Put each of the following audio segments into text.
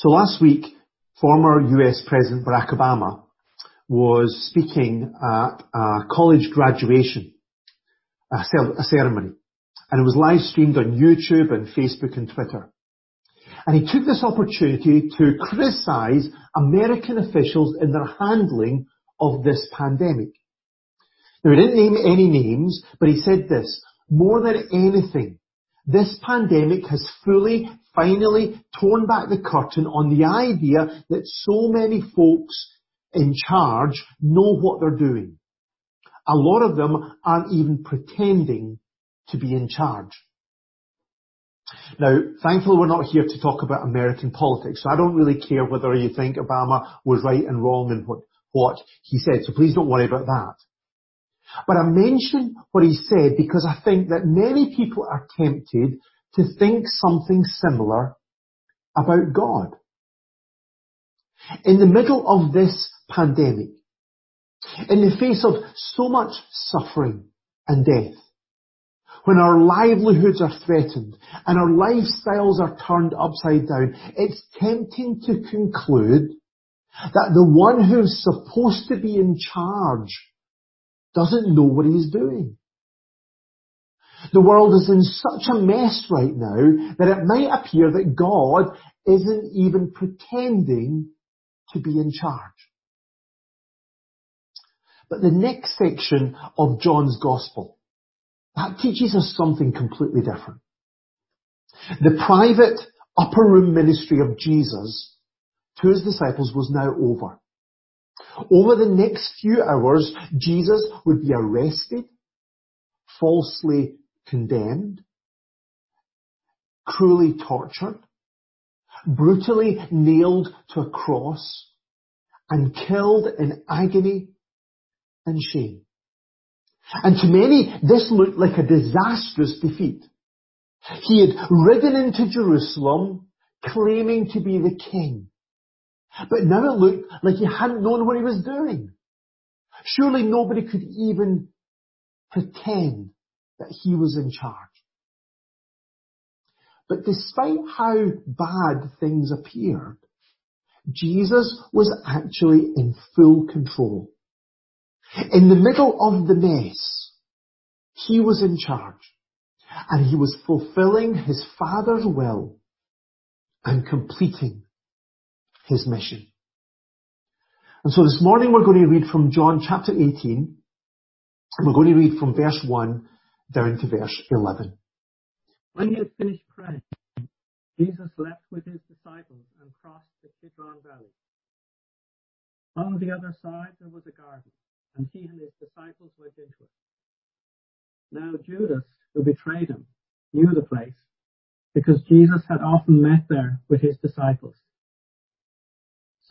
So last week, former US President Barack Obama was speaking at a college graduation, a ceremony, and it was live streamed on YouTube and Facebook and Twitter. And he took this opportunity to criticize American officials in their handling of this pandemic. Now he didn't name any names, but he said this, more than anything, this pandemic has fully, finally torn back the curtain on the idea that so many folks in charge know what they're doing. A lot of them aren't even pretending to be in charge. Now, thankfully we're not here to talk about American politics, so I don't really care whether you think Obama was right and wrong in what, what he said, so please don't worry about that. But I mention what he said because I think that many people are tempted to think something similar about God. In the middle of this pandemic, in the face of so much suffering and death, when our livelihoods are threatened and our lifestyles are turned upside down, it's tempting to conclude that the one who's supposed to be in charge doesn't know what he's doing. The world is in such a mess right now that it might appear that God isn't even pretending to be in charge. But the next section of John's Gospel, that teaches us something completely different. The private upper room ministry of Jesus to his disciples was now over. Over the next few hours, Jesus would be arrested, falsely condemned, cruelly tortured, brutally nailed to a cross, and killed in agony and shame. And to many, this looked like a disastrous defeat. He had ridden into Jerusalem claiming to be the king. But now it looked like he hadn't known what he was doing. Surely nobody could even pretend that he was in charge. But despite how bad things appeared, Jesus was actually in full control. In the middle of the mess, he was in charge and he was fulfilling his Father's will and completing his mission. And so this morning we're going to read from John chapter 18, and we're going to read from verse 1 down to verse 11. When he had finished praying, Jesus left with his disciples and crossed the Kidron Valley. On the other side there was a garden, and he and his disciples went into it. Now Judas, who betrayed him, knew the place, because Jesus had often met there with his disciples.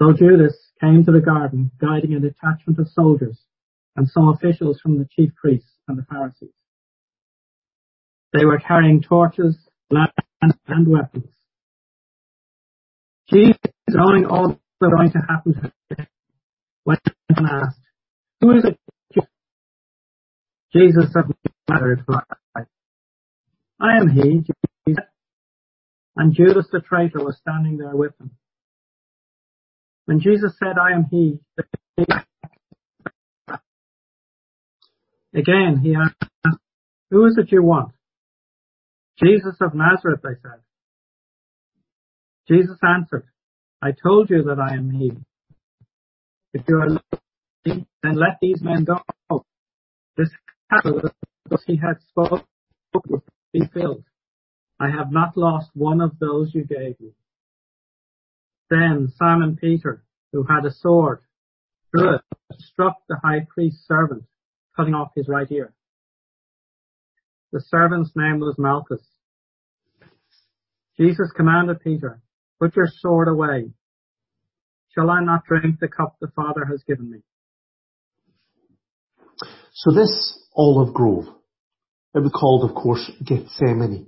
So Judas came to the garden, guiding a detachment of soldiers and some officials from the chief priests and the Pharisees. They were carrying torches, lanterns, and weapons. Jesus, knowing all that was going to happen to him, went and asked, Who is it? Jesus Nazareth replied, I am he, Jesus. And Judas the traitor was standing there with him. When Jesus said, I am he, again he asked, who is it you want? Jesus of Nazareth, they said. Jesus answered, I told you that I am he. If you are looking, then let these men go. This cattle that he had spoken would be filled. I have not lost one of those you gave me. Then Simon Peter, who had a sword, drew it, struck the high priest's servant, cutting off his right ear. The servant's name was Malchus. Jesus commanded Peter, put your sword away. Shall I not drink the cup the Father has given me? So this olive grove, it was called, of course, Gethsemane.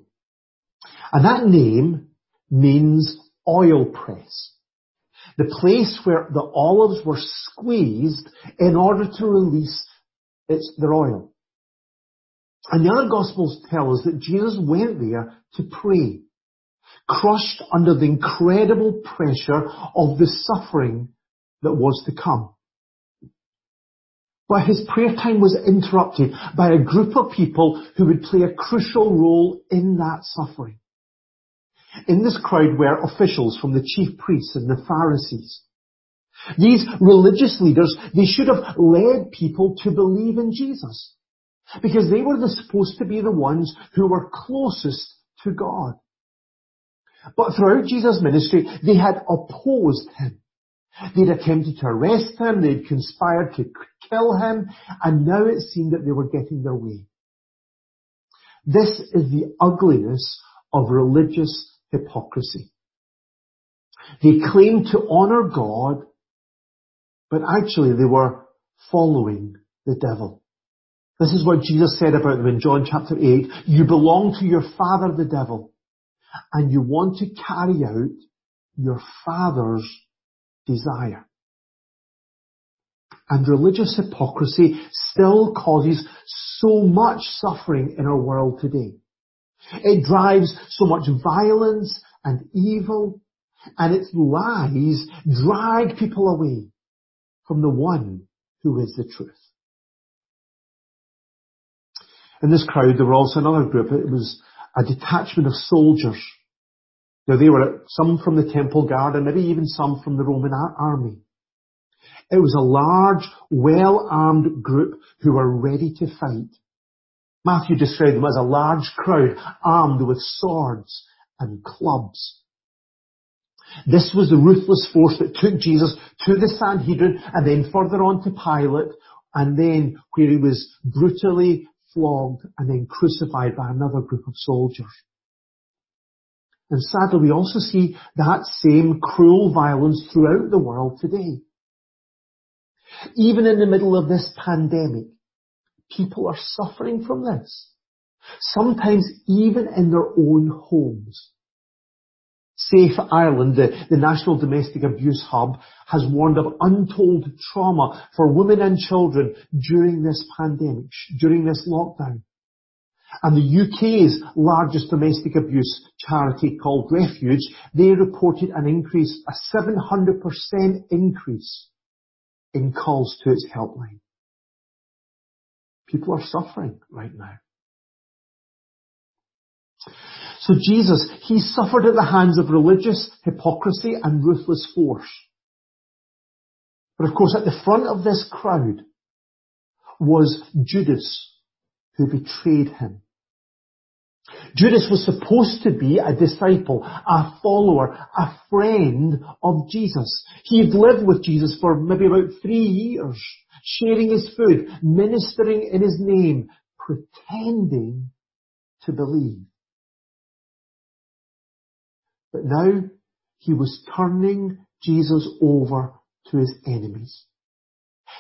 And that name means oil press the place where the olives were squeezed in order to release its, their oil. And the other Gospels tell us that Jesus went there to pray. crushed under the incredible pressure of the suffering that was to come. But his prayer time was interrupted by a group of people who would play a crucial role in that suffering. In this crowd were officials from the chief priests and the Pharisees. These religious leaders, they should have led people to believe in Jesus. Because they were the, supposed to be the ones who were closest to God. But throughout Jesus' ministry, they had opposed him. They'd attempted to arrest him, they'd conspired to kill him, and now it seemed that they were getting their way. This is the ugliness of religious hypocrisy. They claimed to honor God, but actually they were following the devil. This is what Jesus said about them in John chapter 8. You belong to your father the devil, and you want to carry out your father's desire. And religious hypocrisy still causes so much suffering in our world today. It drives so much violence and evil, and its lies drag people away from the one who is the truth. In this crowd, there were also another group. It was a detachment of soldiers. Now they were some from the temple guard and maybe even some from the Roman army. It was a large, well-armed group who were ready to fight. Matthew described them as a large crowd armed with swords and clubs. This was the ruthless force that took Jesus to the Sanhedrin and then further on to Pilate and then where he was brutally flogged and then crucified by another group of soldiers. And sadly, we also see that same cruel violence throughout the world today. Even in the middle of this pandemic, people are suffering from this. Sometimes even in their own homes. Safe Ireland, the, the National Domestic Abuse Hub, has warned of untold trauma for women and children during this pandemic, during this lockdown. And the UK's largest domestic abuse charity called Refuge, they reported an increase, a 700% increase in calls to its helpline. People are suffering right now. So Jesus, he suffered at the hands of religious hypocrisy and ruthless force. But of course, at the front of this crowd was Judas, who betrayed him. Judas was supposed to be a disciple, a follower, a friend of Jesus. He had lived with Jesus for maybe about three years, sharing his food, ministering in his name, pretending to believe. But now he was turning Jesus over to his enemies.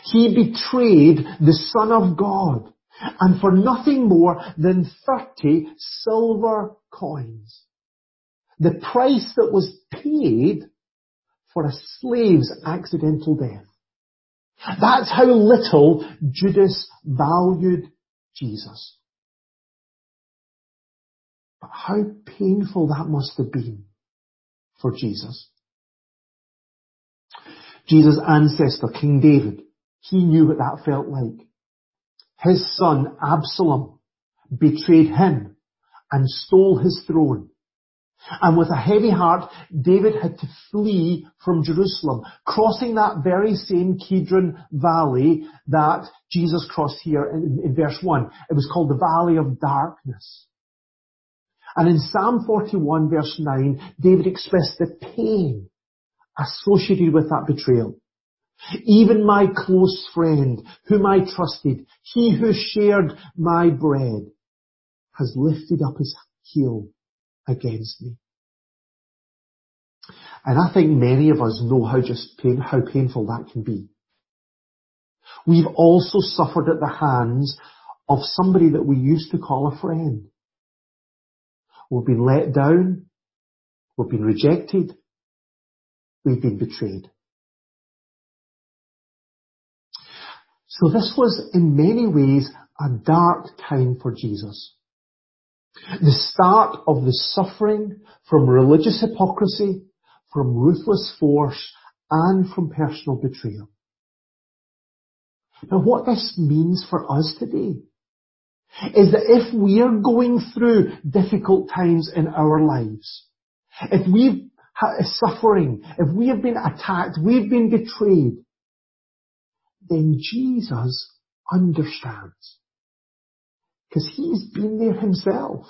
He betrayed the Son of God and for nothing more than 30 silver coins. The price that was paid for a slave's accidental death. That's how little Judas valued Jesus. But how painful that must have been for Jesus. Jesus' ancestor, King David, he knew what that felt like. His son Absalom betrayed him and stole his throne. And with a heavy heart, David had to flee from Jerusalem, crossing that very same Kidron valley that Jesus crossed here in, in, verse 1. It was called the Valley of Darkness. And in Psalm 41 verse 9, David expressed the pain associated with that betrayal. Even my close friend, whom I trusted, he who shared my bread, has lifted up his heel against me. And I think many of us know how just pain, how painful that can be. We've also suffered at the hands of somebody that we used to call a friend. We've been let down. We've been rejected. We've been betrayed. So this was in many ways a dark time for Jesus. The start of the suffering from religious hypocrisy, from ruthless force, and from personal betrayal. Now what this means for us today is that if we are going through difficult times in our lives, if we've suffering, if we have been attacked, we've been betrayed, then Jesus understands. Because he's been there himself.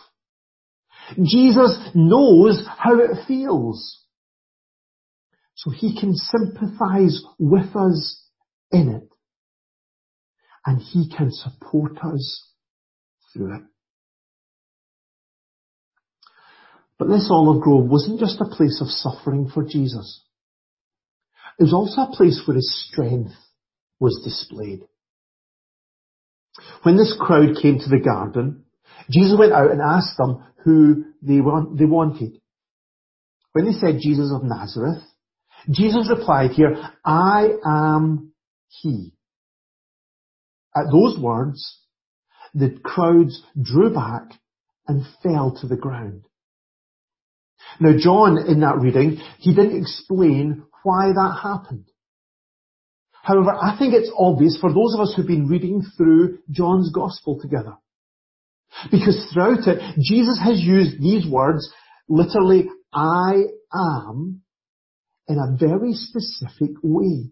Jesus knows how it feels. So he can sympathize with us in it. And he can support us through it. But this olive grove wasn't just a place of suffering for Jesus. It was also a place where his strength was displayed. When this crowd came to the garden, Jesus went out and asked them who they, want, they wanted. When they said Jesus of Nazareth, Jesus replied here, I am he. At those words, the crowds drew back and fell to the ground. Now John, in that reading, he didn't explain why that happened. However, I think it's obvious for those of us who've been reading through John's Gospel together. Because throughout it, Jesus has used these words, literally, I am, in a very specific way.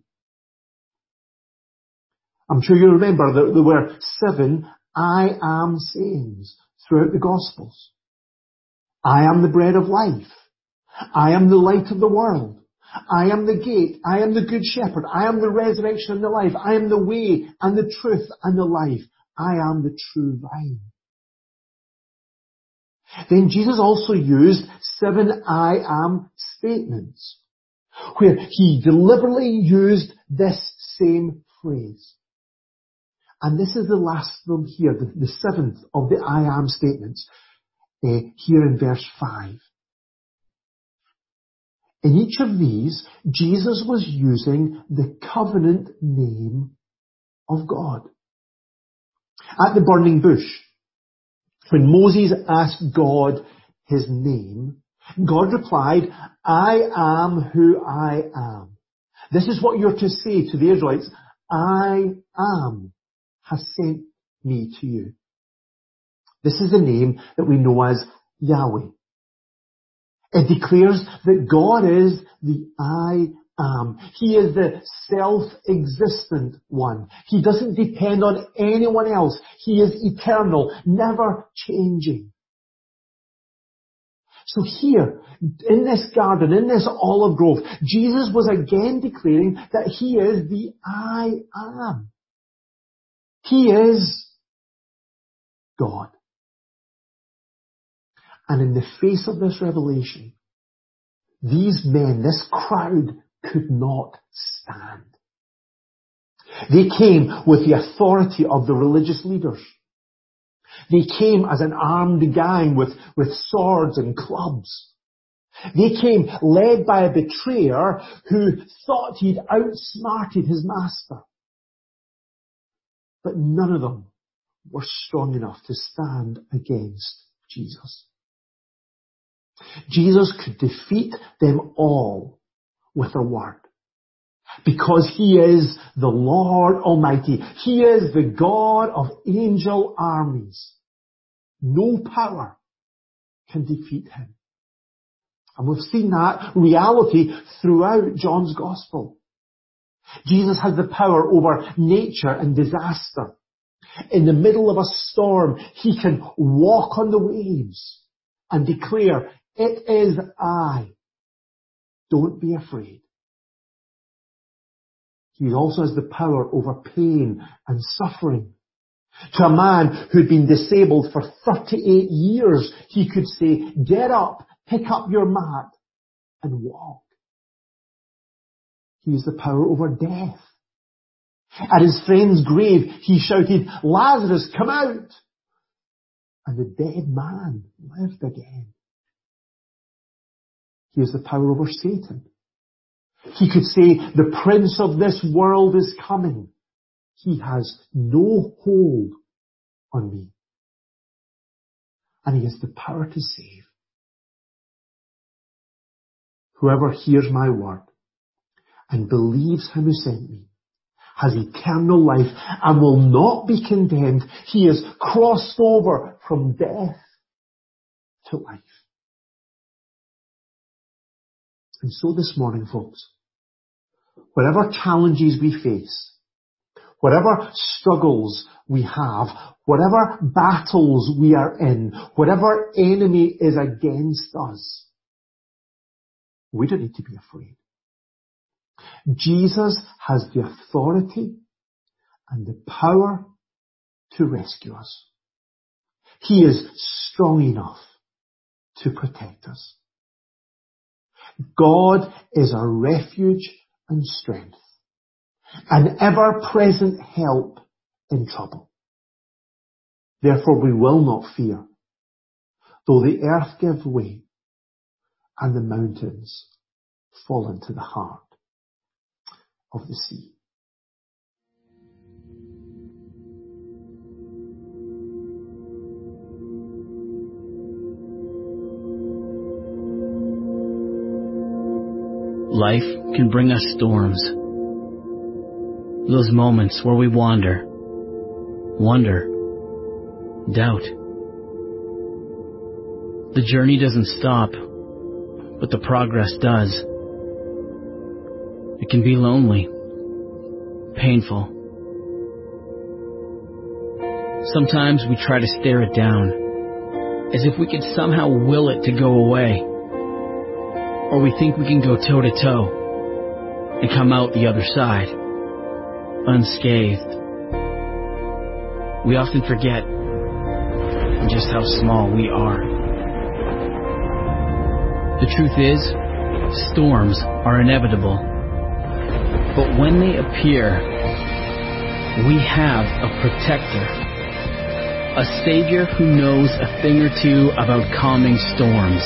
I'm sure you remember that there were seven I am sayings throughout the Gospels. I am the bread of life. I am the light of the world. I am the gate. I am the good shepherd. I am the resurrection and the life. I am the way and the truth and the life. I am the true vine. Then Jesus also used seven I am statements where he deliberately used this same phrase. And this is the last of them here, the, the seventh of the I am statements, uh, here in verse 5. In each of these, Jesus was using the covenant name of God. At the burning bush, when Moses asked God his name, God replied, I am who I am. This is what you're to say to the Israelites. I am has sent me to you. This is the name that we know as Yahweh. It declares that God is the I am. He is the self-existent one. He doesn't depend on anyone else. He is eternal, never changing. So here, in this garden, in this olive grove, Jesus was again declaring that He is the I am. He is God. And in the face of this revelation, these men, this crowd, could not stand. They came with the authority of the religious leaders. They came as an armed gang with, with swords and clubs. They came led by a betrayer who thought he'd outsmarted his master. But none of them were strong enough to stand against Jesus. Jesus could defeat them all with a word. Because He is the Lord Almighty. He is the God of angel armies. No power can defeat Him. And we've seen that reality throughout John's Gospel. Jesus has the power over nature and disaster. In the middle of a storm, He can walk on the waves and declare, it is I. Don't be afraid. He also has the power over pain and suffering. To a man who'd been disabled for 38 years, he could say, get up, pick up your mat, and walk. He has the power over death. At his friend's grave, he shouted, Lazarus, come out! And the dead man lived again. He has the power over Satan. He could say, the prince of this world is coming. He has no hold on me. and he has the power to save. Whoever hears my word and believes him who sent me has eternal life and will not be condemned. He has crossed over from death to life. And so this morning, folks, whatever challenges we face, whatever struggles we have, whatever battles we are in, whatever enemy is against us, we don't need to be afraid. Jesus has the authority and the power to rescue us. He is strong enough to protect us. God is our refuge and strength, an ever-present help in trouble. Therefore we will not fear, though the earth give way and the mountains fall into the heart of the sea. Life can bring us storms. Those moments where we wander, wonder, doubt. The journey doesn't stop, but the progress does. It can be lonely, painful. Sometimes we try to stare it down, as if we could somehow will it to go away or we think we can go toe to toe and come out the other side unscathed. We often forget just how small we are. The truth is, storms are inevitable. But when they appear, we have a protector, a savior who knows a thing or two about calming storms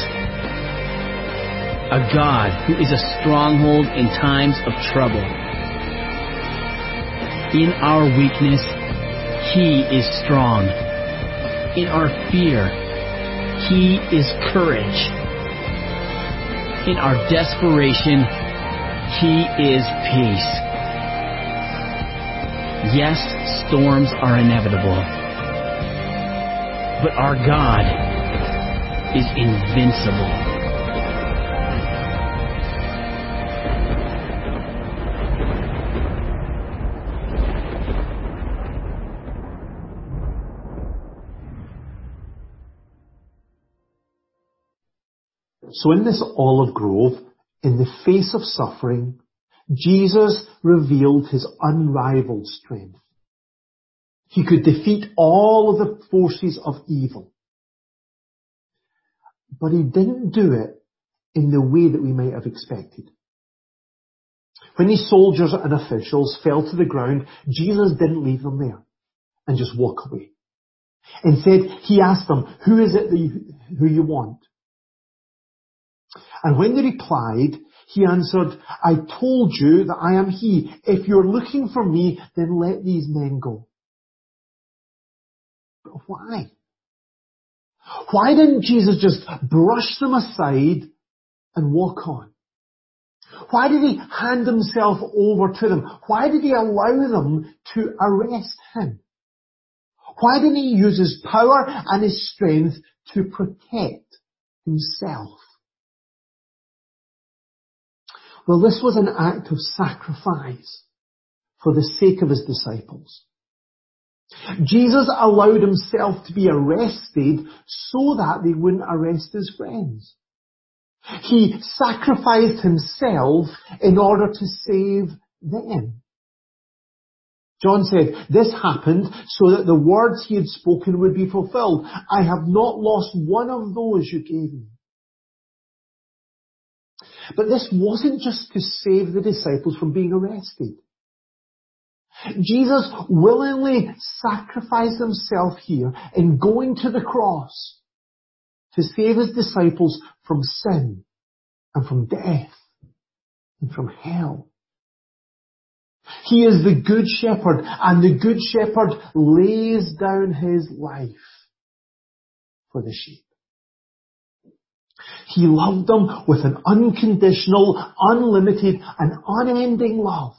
a God who is a stronghold in times of trouble. In our weakness, He is strong. In our fear, He is courage. In our desperation, He is peace. Yes, storms are inevitable. But our God is invincible. So in this olive grove, in the face of suffering, Jesus revealed his unrivaled strength. He could defeat all of the forces of evil. But he didn't do it in the way that we might have expected. When these soldiers and officials fell to the ground, Jesus didn't leave them there and just walk away. Instead, he asked them, who is it that you, who you want? And when they replied, he answered, I told you that I am he. If you're looking for me, then let these men go. But why? Why didn't Jesus just brush them aside and walk on? Why did he hand himself over to them? Why did he allow them to arrest him? Why didn't he use his power and his strength to protect himself? Well, this was an act of sacrifice for the sake of his disciples. Jesus allowed himself to be arrested so that they wouldn't arrest his friends. He sacrificed himself in order to save them. John said, this happened so that the words he had spoken would be fulfilled. I have not lost one of those you gave me. But this wasn't just to save the disciples from being arrested. Jesus willingly sacrificed himself here in going to the cross to save his disciples from sin and from death and from hell. He is the good shepherd and the good shepherd lays down his life for the sheep. He loved them with an unconditional, unlimited, and unending love.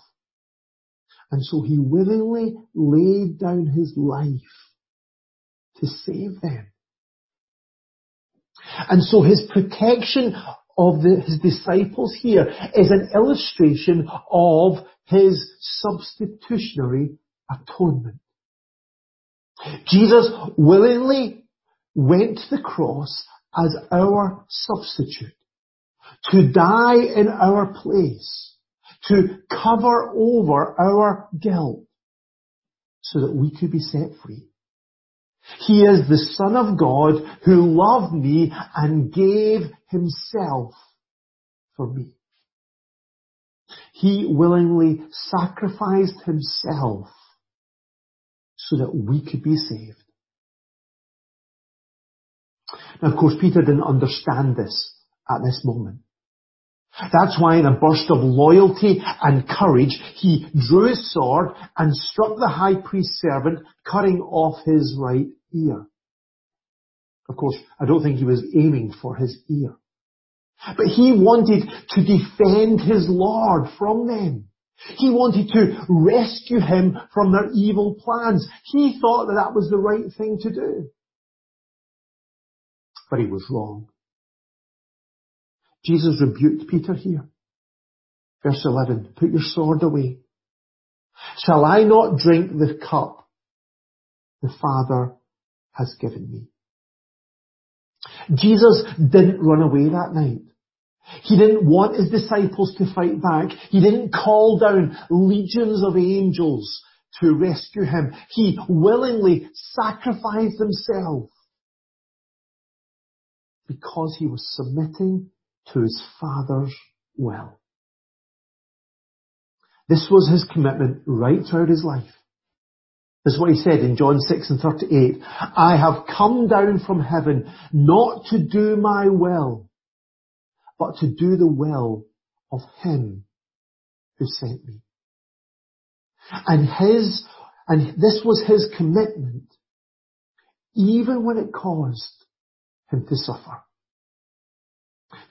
And so he willingly laid down his life to save them. And so his protection of the, his disciples here is an illustration of his substitutionary atonement. Jesus willingly went to the cross as our substitute, to die in our place, to cover over our guilt, so that we could be set free. He is the Son of God who loved me and gave himself for me. He willingly sacrificed himself so that we could be saved. Now, of course, Peter didn't understand this at this moment. That's why in a burst of loyalty and courage, he drew his sword and struck the high priest's servant, cutting off his right ear. Of course, I don't think he was aiming for his ear. But he wanted to defend his Lord from them. He wanted to rescue him from their evil plans. He thought that that was the right thing to do. But he was wrong. Jesus rebuked Peter here. Verse 11, put your sword away. Shall I not drink the cup the Father has given me? Jesus didn't run away that night. He didn't want his disciples to fight back. He didn't call down legions of angels to rescue him. He willingly sacrificed himself because he was submitting to his Father's will. This was his commitment right throughout his life. This is what he said in John 6 and 38. I have come down from heaven not to do my will, but to do the will of him who sent me. And his, and this was his commitment, even when it caused to suffer.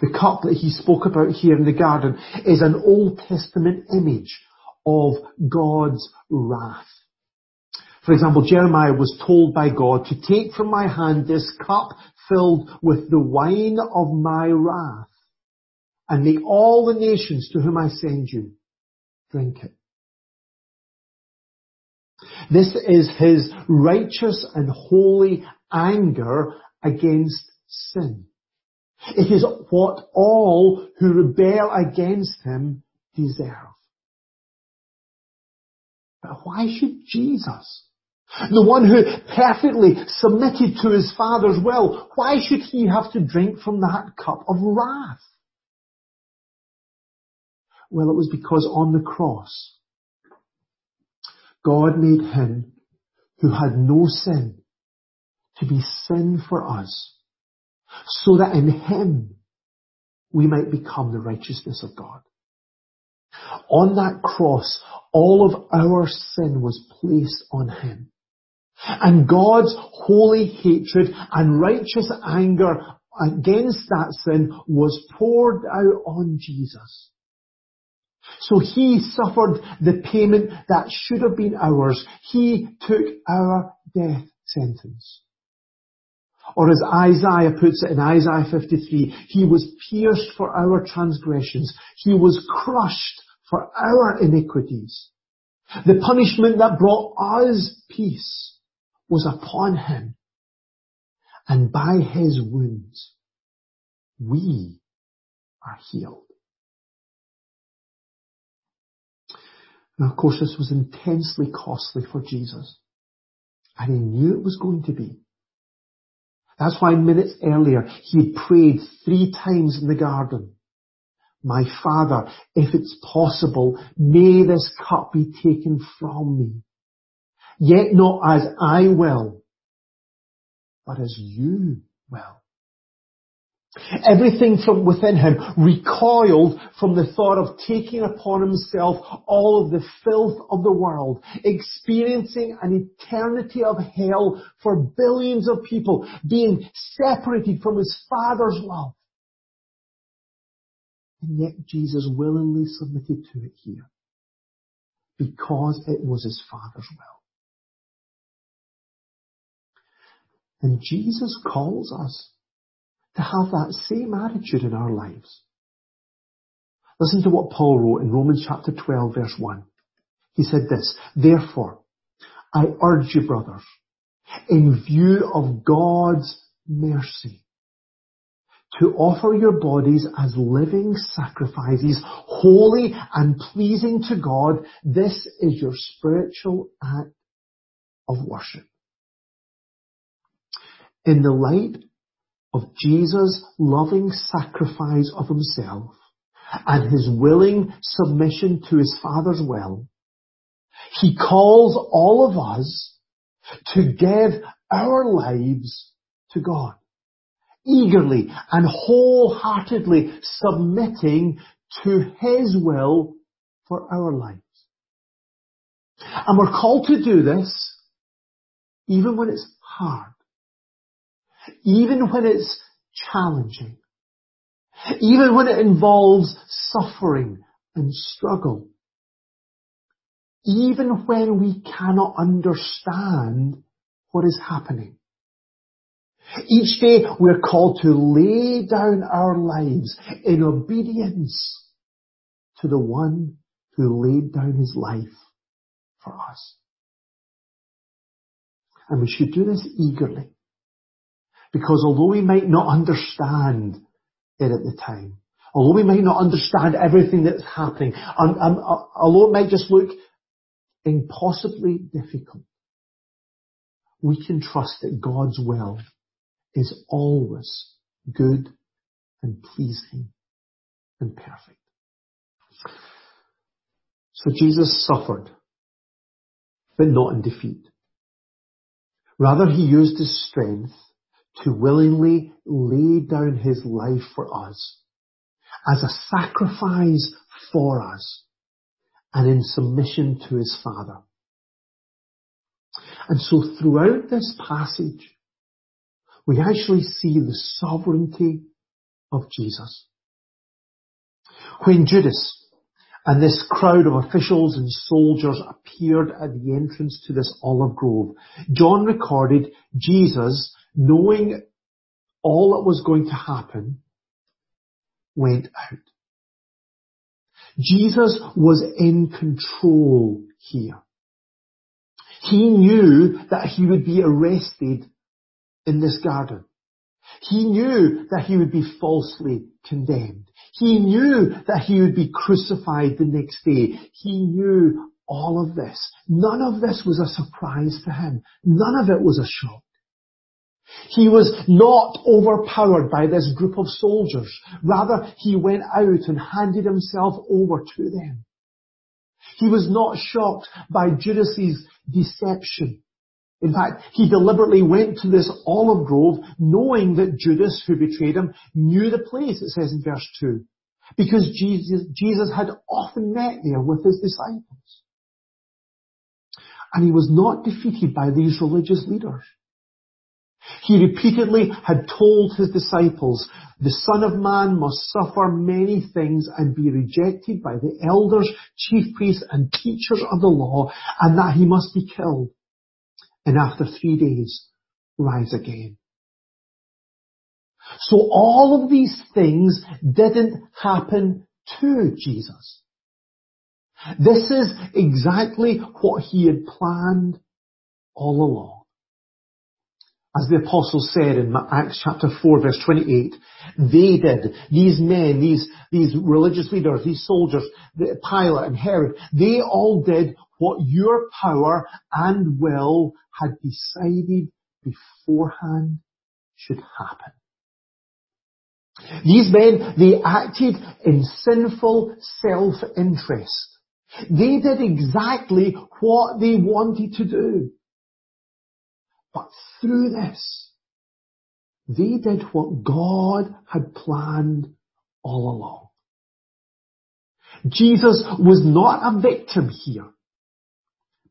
The cup that he spoke about here in the garden is an Old Testament image of God's wrath. For example, Jeremiah was told by God to take from my hand this cup filled with the wine of my wrath and make all the nations to whom I send you drink it. This is his righteous and holy anger against sin. It is what all who rebel against him deserve. But why should Jesus, the one who perfectly submitted to his Father's will, why should he have to drink from that cup of wrath? Well, it was because on the cross, God made him who had no sin to be sin for us so that in him we might become the righteousness of God. On that cross, all of our sin was placed on him. And God's holy hatred and righteous anger against that sin was poured out on Jesus. So he suffered the payment that should have been ours. He took our death sentence. Or as Isaiah puts it in Isaiah 53, He was pierced for our transgressions. He was crushed for our iniquities. The punishment that brought us peace was upon Him. And by His wounds, we are healed. Now of course this was intensely costly for Jesus. And He knew it was going to be. That's why minutes earlier he prayed three times in the garden. My Father, if it's possible, may this cup be taken from me. Yet not as I will, but as you will. Everything from within him recoiled from the thought of taking upon himself all of the filth of the world, experiencing an eternity of hell for billions of people, being separated from his Father's love. And yet Jesus willingly submitted to it here because it was his Father's will. And Jesus calls us to have that same attitude in our lives. Listen to what Paul wrote in Romans chapter 12 verse 1. He said this, Therefore, I urge you brothers, in view of God's mercy, to offer your bodies as living sacrifices, holy and pleasing to God. This is your spiritual act of worship. In the light of Jesus' loving sacrifice of himself and his willing submission to his Father's will, he calls all of us to give our lives to God, eagerly and wholeheartedly submitting to his will for our lives. And we're called to do this even when it's hard even when it's challenging, even when it involves suffering and struggle, even when we cannot understand what is happening. Each day we're called to lay down our lives in obedience to the one who laid down his life for us. And we should do this eagerly. Because although we might not understand it at the time, although we might not understand everything that's happening, and, and, uh, although it might just look impossibly difficult, we can trust that God's will is always good and pleasing and perfect. So Jesus suffered, but not in defeat. Rather, he used his strength to willingly lay down his life for us as a sacrifice for us and in submission to his Father. And so throughout this passage, we actually see the sovereignty of Jesus. When Judas and this crowd of officials and soldiers appeared at the entrance to this olive grove, John recorded Jesus knowing all that was going to happen, went out. Jesus was in control here. He knew that he would be arrested in this garden. He knew that he would be falsely condemned. He knew that he would be crucified the next day. He knew all of this. None of this was a surprise to him. None of it was a shock. He was not overpowered by this group of soldiers. Rather, he went out and handed himself over to them. He was not shocked by Judas's deception. In fact, he deliberately went to this olive grove knowing that Judas, who betrayed him, knew the place, it says in verse 2. Because Jesus, Jesus had often met there with his disciples. And he was not defeated by these religious leaders. He repeatedly had told his disciples, the Son of Man must suffer many things and be rejected by the elders, chief priests and teachers of the law, and that he must be killed. And after three days, rise again. So all of these things didn't happen to Jesus. This is exactly what he had planned all along. As the apostle said in Acts chapter 4 verse 28, they did, these men, these, these religious leaders, these soldiers, Pilate and Herod, they all did what your power and will had decided beforehand should happen. These men, they acted in sinful self-interest. They did exactly what they wanted to do. But through this, They did what God had planned all along. Jesus was not a victim here,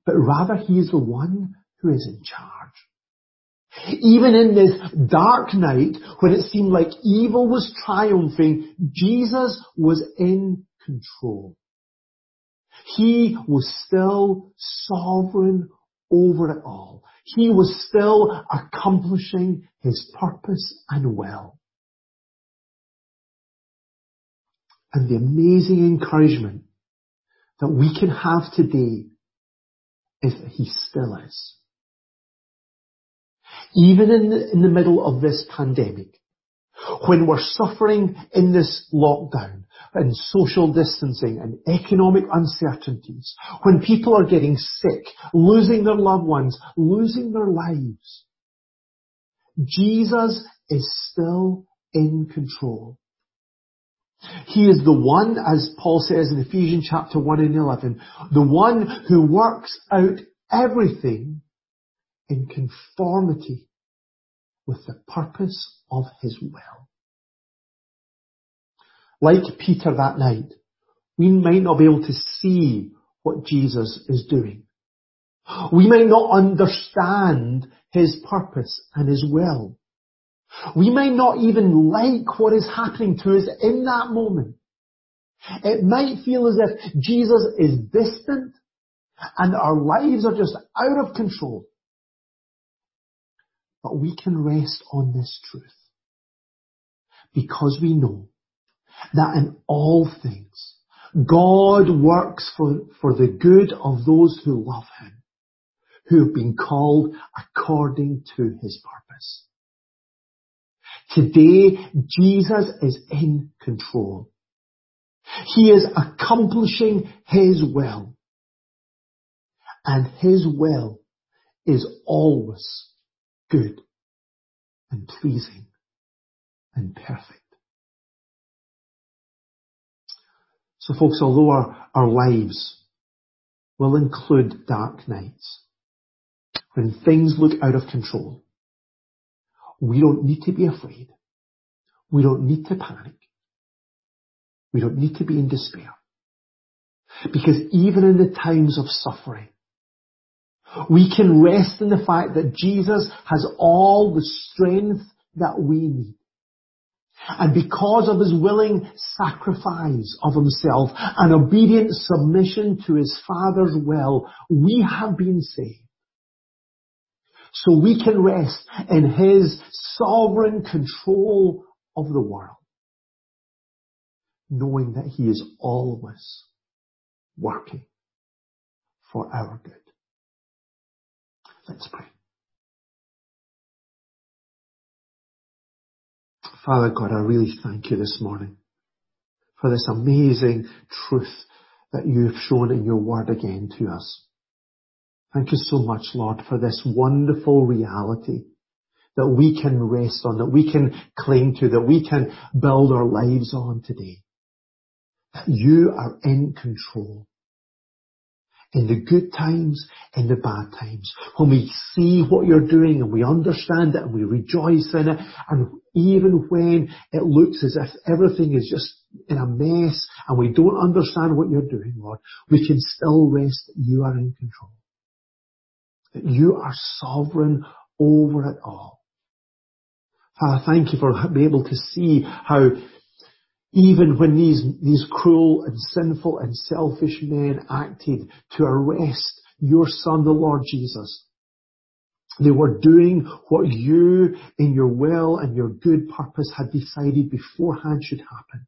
but rather he is the one who is in charge. Even in this dark night, when it seemed like evil was triumphing, Jesus was in control. He was still sovereign over it all. He was still accomplishing his purpose and will. And the amazing encouragement that we can have today is that he still is. Even in the, in the middle of this pandemic, when we're suffering in this lockdown and social distancing and economic uncertainties, when people are getting sick, losing their loved ones, losing their lives, Jesus is still in control. He is the one, as Paul says in Ephesians chapter 1 and 11, the one who works out everything in conformity with the purpose of his will. Like Peter that night, we might not be able to see what Jesus is doing. We might not understand his purpose and his will. We may not even like what is happening to us in that moment. It might feel as if Jesus is distant and our lives are just out of control. But we can rest on this truth because we know that in all things, God works for, for the good of those who love Him, who have been called according to His purpose. Today, Jesus is in control. He is accomplishing His will. And His will is always good and pleasing and perfect. So folks, although our, our lives will include dark nights, when things look out of control, we don't need to be afraid. We don't need to panic. We don't need to be in despair. Because even in the times of suffering, we can rest in the fact that Jesus has all the strength that we need. And because of his willing sacrifice of himself and obedient submission to his Father's will, we have been saved. So we can rest in his sovereign control of the world, knowing that he is always working for our good. Let's pray. Father God, I really thank you this morning for this amazing truth that you have shown in your word again to us. Thank you so much, Lord, for this wonderful reality that we can rest on, that we can cling to, that we can build our lives on today. That you are in control in the good times, in the bad times. When we see what you're doing and we understand it and we rejoice in it, and even when it looks as if everything is just in a mess and we don't understand what you're doing, Lord, we can still rest that you are in control. That you are sovereign over it all. Father, thank you for being able to see how even when these, these cruel and sinful and selfish men acted to arrest your son, the Lord Jesus, they were doing what you in your will and your good purpose had decided beforehand should happen.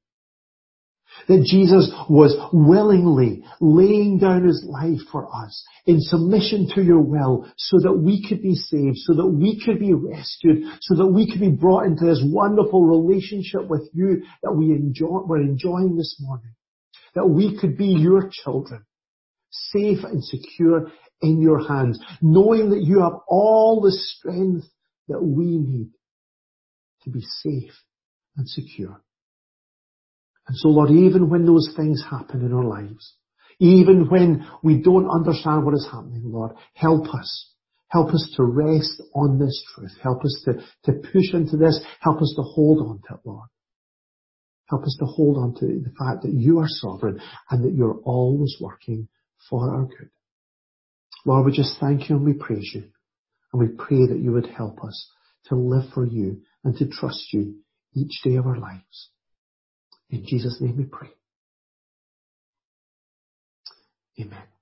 That Jesus was willingly laying down his life for us in submission to your will so that we could be saved, so that we could be rescued, so that we could be brought into this wonderful relationship with you that we enjoy, we're enjoying this morning. That we could be your children, safe and secure in your hands, knowing that you have all the strength that we need to be safe and secure. And so Lord, even when those things happen in our lives, even when we don't understand what is happening, Lord, help us. Help us to rest on this truth. Help us to, to push into this. Help us to hold on to it, Lord. Help us to hold on to the fact that you are sovereign and that you're always working for our good. Lord, we just thank you and we praise you. And we pray that you would help us to live for you and to trust you each day of our lives. In Jesus' name we pray. Amen.